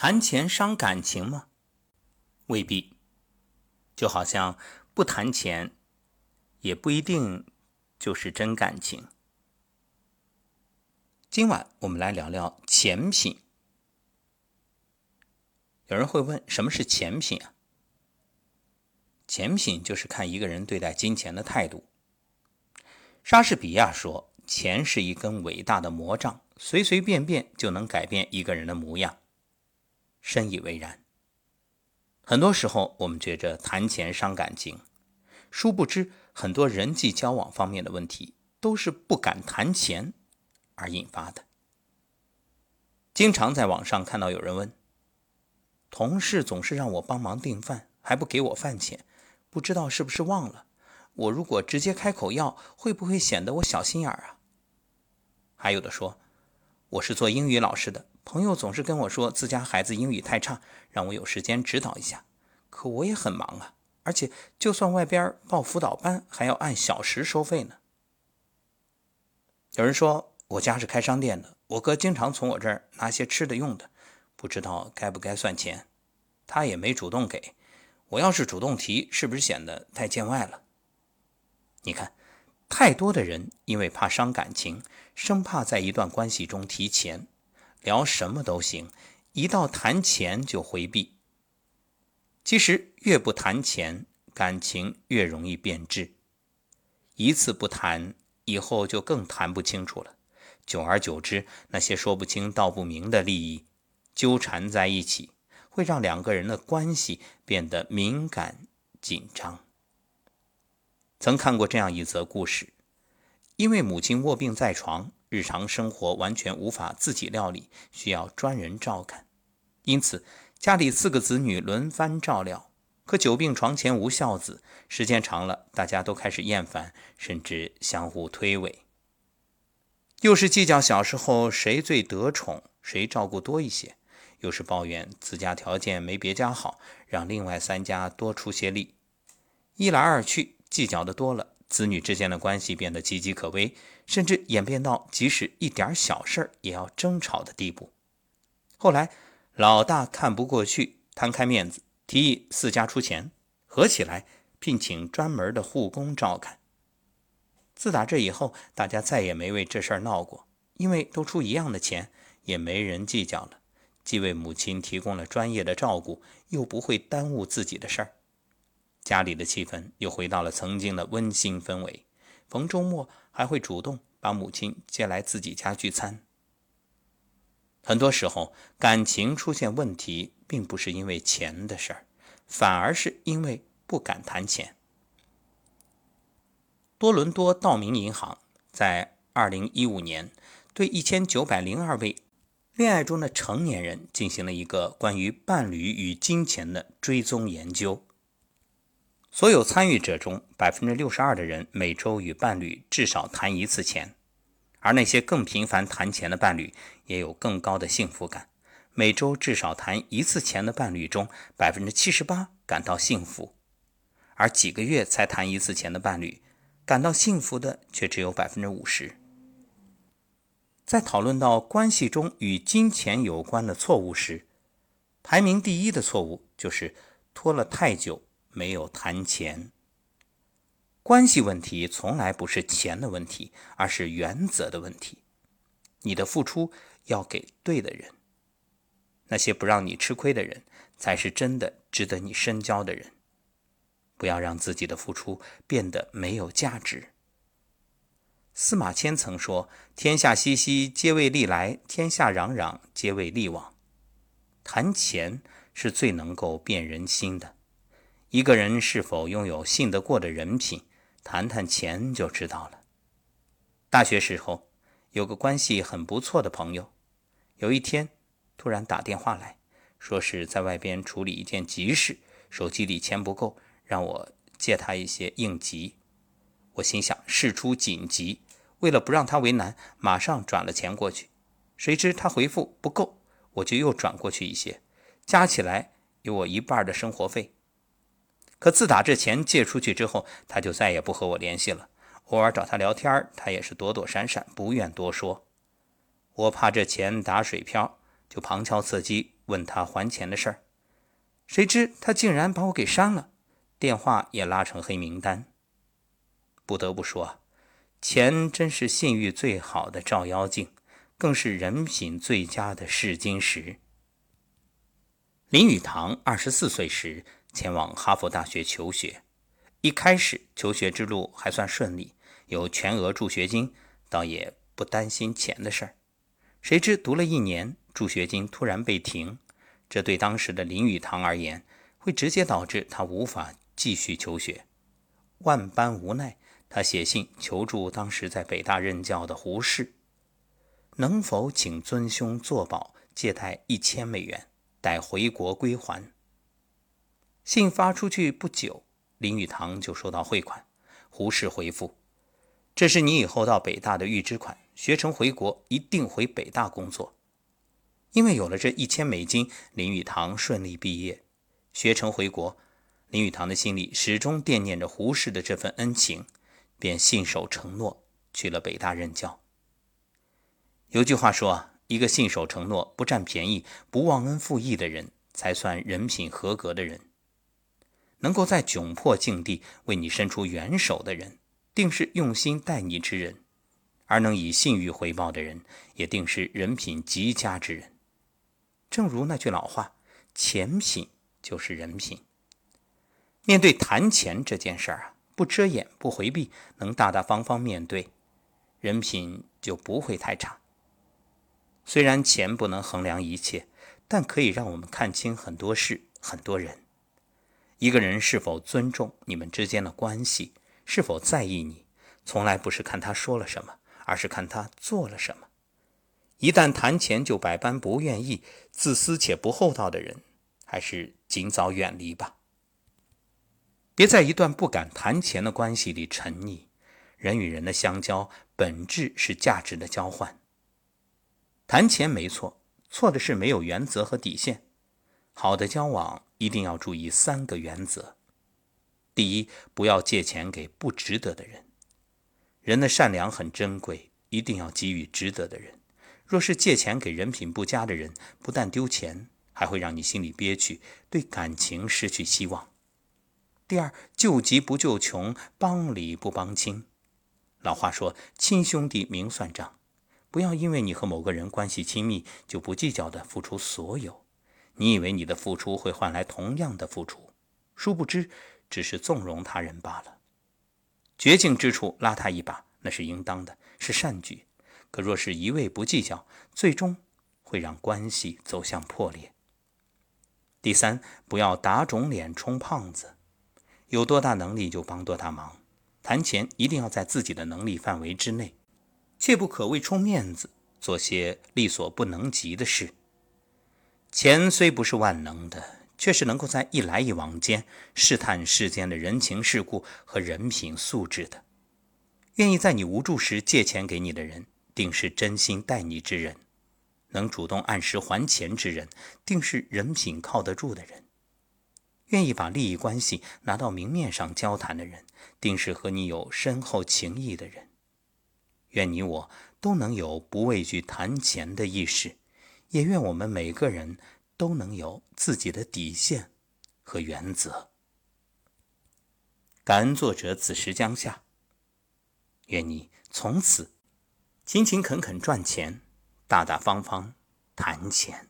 谈钱伤感情吗？未必。就好像不谈钱，也不一定就是真感情。今晚我们来聊聊钱品。有人会问，什么是钱品啊？钱品就是看一个人对待金钱的态度。莎士比亚说：“钱是一根伟大的魔杖，随随便便就能改变一个人的模样。”深以为然。很多时候，我们觉着谈钱伤感情，殊不知很多人际交往方面的问题都是不敢谈钱而引发的。经常在网上看到有人问：“同事总是让我帮忙订饭，还不给我饭钱，不知道是不是忘了？我如果直接开口要，会不会显得我小心眼儿啊？”还有的说：“我是做英语老师的。”朋友总是跟我说自家孩子英语太差，让我有时间指导一下。可我也很忙啊，而且就算外边报辅导班，还要按小时收费呢。有人说我家是开商店的，我哥经常从我这儿拿些吃的用的，不知道该不该算钱。他也没主动给我，要是主动提，是不是显得太见外了？你看，太多的人因为怕伤感情，生怕在一段关系中提钱。聊什么都行，一到谈钱就回避。其实越不谈钱，感情越容易变质。一次不谈，以后就更谈不清楚了。久而久之，那些说不清道不明的利益纠缠在一起，会让两个人的关系变得敏感紧张。曾看过这样一则故事：因为母亲卧病在床。日常生活完全无法自己料理，需要专人照看，因此家里四个子女轮番照料。可久病床前无孝子，时间长了，大家都开始厌烦，甚至相互推诿。又是计较小时候谁最得宠，谁照顾多一些；又是抱怨自家条件没别家好，让另外三家多出些力。一来二去，计较的多了。子女之间的关系变得岌岌可危，甚至演变到即使一点小事也要争吵的地步。后来，老大看不过去，摊开面子，提议四家出钱，合起来聘请专门的护工照看。自打这以后，大家再也没为这事儿闹过，因为都出一样的钱，也没人计较了。既为母亲提供了专业的照顾，又不会耽误自己的事儿。家里的气氛又回到了曾经的温馨氛围，逢周末还会主动把母亲接来自己家聚餐。很多时候，感情出现问题，并不是因为钱的事儿，反而是因为不敢谈钱。多伦多道明银行在二零一五年对一千九百零二位恋爱中的成年人进行了一个关于伴侣与金钱的追踪研究。所有参与者中，百分之六十二的人每周与伴侣至少谈一次钱，而那些更频繁谈钱的伴侣也有更高的幸福感。每周至少谈一次钱的伴侣中，百分之七十八感到幸福，而几个月才谈一次钱的伴侣，感到幸福的却只有百分之五十。在讨论到关系中与金钱有关的错误时，排名第一的错误就是拖了太久。没有谈钱，关系问题从来不是钱的问题，而是原则的问题。你的付出要给对的人，那些不让你吃亏的人，才是真的值得你深交的人。不要让自己的付出变得没有价值。司马迁曾说：“天下熙熙，皆为利来；天下攘攘，皆为利往。”谈钱是最能够变人心的。一个人是否拥有信得过的人品，谈谈钱就知道了。大学时候有个关系很不错的朋友，有一天突然打电话来说是在外边处理一件急事，手机里钱不够，让我借他一些应急。我心想事出紧急，为了不让他为难，马上转了钱过去。谁知他回复不够，我就又转过去一些，加起来有我一半的生活费。可自打这钱借出去之后，他就再也不和我联系了。偶尔找他聊天，他也是躲躲闪闪，不愿多说。我怕这钱打水漂，就旁敲侧击问他还钱的事儿，谁知他竟然把我给删了，电话也拉成黑名单。不得不说，钱真是信誉最好的照妖镜，更是人品最佳的试金石。林语堂二十四岁时前往哈佛大学求学，一开始求学之路还算顺利，有全额助学金，倒也不担心钱的事儿。谁知读了一年，助学金突然被停，这对当时的林语堂而言，会直接导致他无法继续求学。万般无奈，他写信求助当时在北大任教的胡适，能否请尊兄作保，借贷一千美元。待回国归还。信发出去不久，林语堂就收到汇款。胡适回复：“这是你以后到北大的预支款，学成回国一定回北大工作。”因为有了这一千美金，林语堂顺利毕业，学成回国。林语堂的心里始终惦念着胡适的这份恩情，便信守承诺去了北大任教。有句话说。一个信守承诺、不占便宜、不忘恩负义的人，才算人品合格的人。能够在窘迫境地为你伸出援手的人，定是用心待你之人；而能以信誉回报的人，也定是人品极佳之人。正如那句老话：“钱品就是人品。”面对谈钱这件事儿啊，不遮掩、不回避，能大大方方面对，人品就不会太差。虽然钱不能衡量一切，但可以让我们看清很多事、很多人。一个人是否尊重你们之间的关系，是否在意你，从来不是看他说了什么，而是看他做了什么。一旦谈钱就百般不愿意、自私且不厚道的人，还是尽早远离吧。别在一段不敢谈钱的关系里沉溺。人与人的相交，本质是价值的交换。谈钱没错，错的是没有原则和底线。好的交往一定要注意三个原则：第一，不要借钱给不值得的人。人的善良很珍贵，一定要给予值得的人。若是借钱给人品不佳的人，不但丢钱，还会让你心里憋屈，对感情失去希望。第二，救急不救穷，帮理不帮亲。老话说：“亲兄弟明算账。”不要因为你和某个人关系亲密，就不计较的付出所有。你以为你的付出会换来同样的付出，殊不知只是纵容他人罢了。绝境之处拉他一把，那是应当的，是善举。可若是一味不计较，最终会让关系走向破裂。第三，不要打肿脸充胖子，有多大能力就帮多大忙。谈钱一定要在自己的能力范围之内。切不可为充面子做些力所不能及的事。钱虽不是万能的，却是能够在一来一往间试探世间的人情世故和人品素质的。愿意在你无助时借钱给你的人，定是真心待你之人；能主动按时还钱之人，定是人品靠得住的人；愿意把利益关系拿到明面上交谈的人，定是和你有深厚情谊的人。愿你我都能有不畏惧谈钱的意识，也愿我们每个人都能有自己的底线和原则。感恩作者此时江夏。愿你从此勤勤恳恳赚钱，大大方方谈钱。